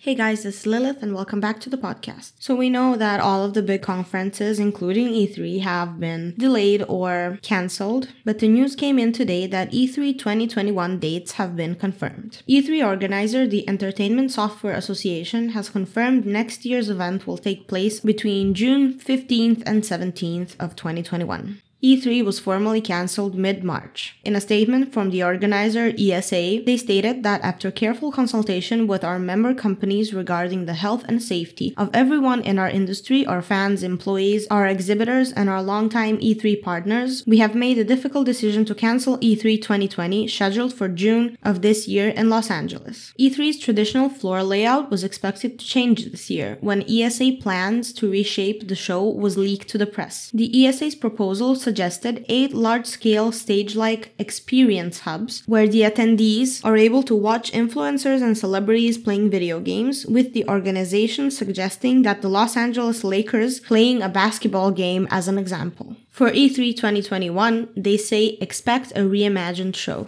Hey guys, this is Lilith and welcome back to the podcast. So we know that all of the big conferences, including E3, have been delayed or cancelled, but the news came in today that E3 2021 dates have been confirmed. E3 organizer, the Entertainment Software Association, has confirmed next year's event will take place between June 15th and 17th of 2021. E3 was formally cancelled mid March. In a statement from the organizer ESA, they stated that after careful consultation with our member companies regarding the health and safety of everyone in our industry, our fans, employees, our exhibitors, and our longtime E3 partners, we have made a difficult decision to cancel E3 2020, scheduled for June of this year in Los Angeles. E3's traditional floor layout was expected to change this year when ESA plans to reshape the show was leaked to the press. The ESA's proposal suggested eight large scale stage like experience hubs where the attendees are able to watch influencers and celebrities playing video games, with the organization suggesting that the Los Angeles Lakers playing a basketball game as an example. For E3 2021, they say expect a reimagined show.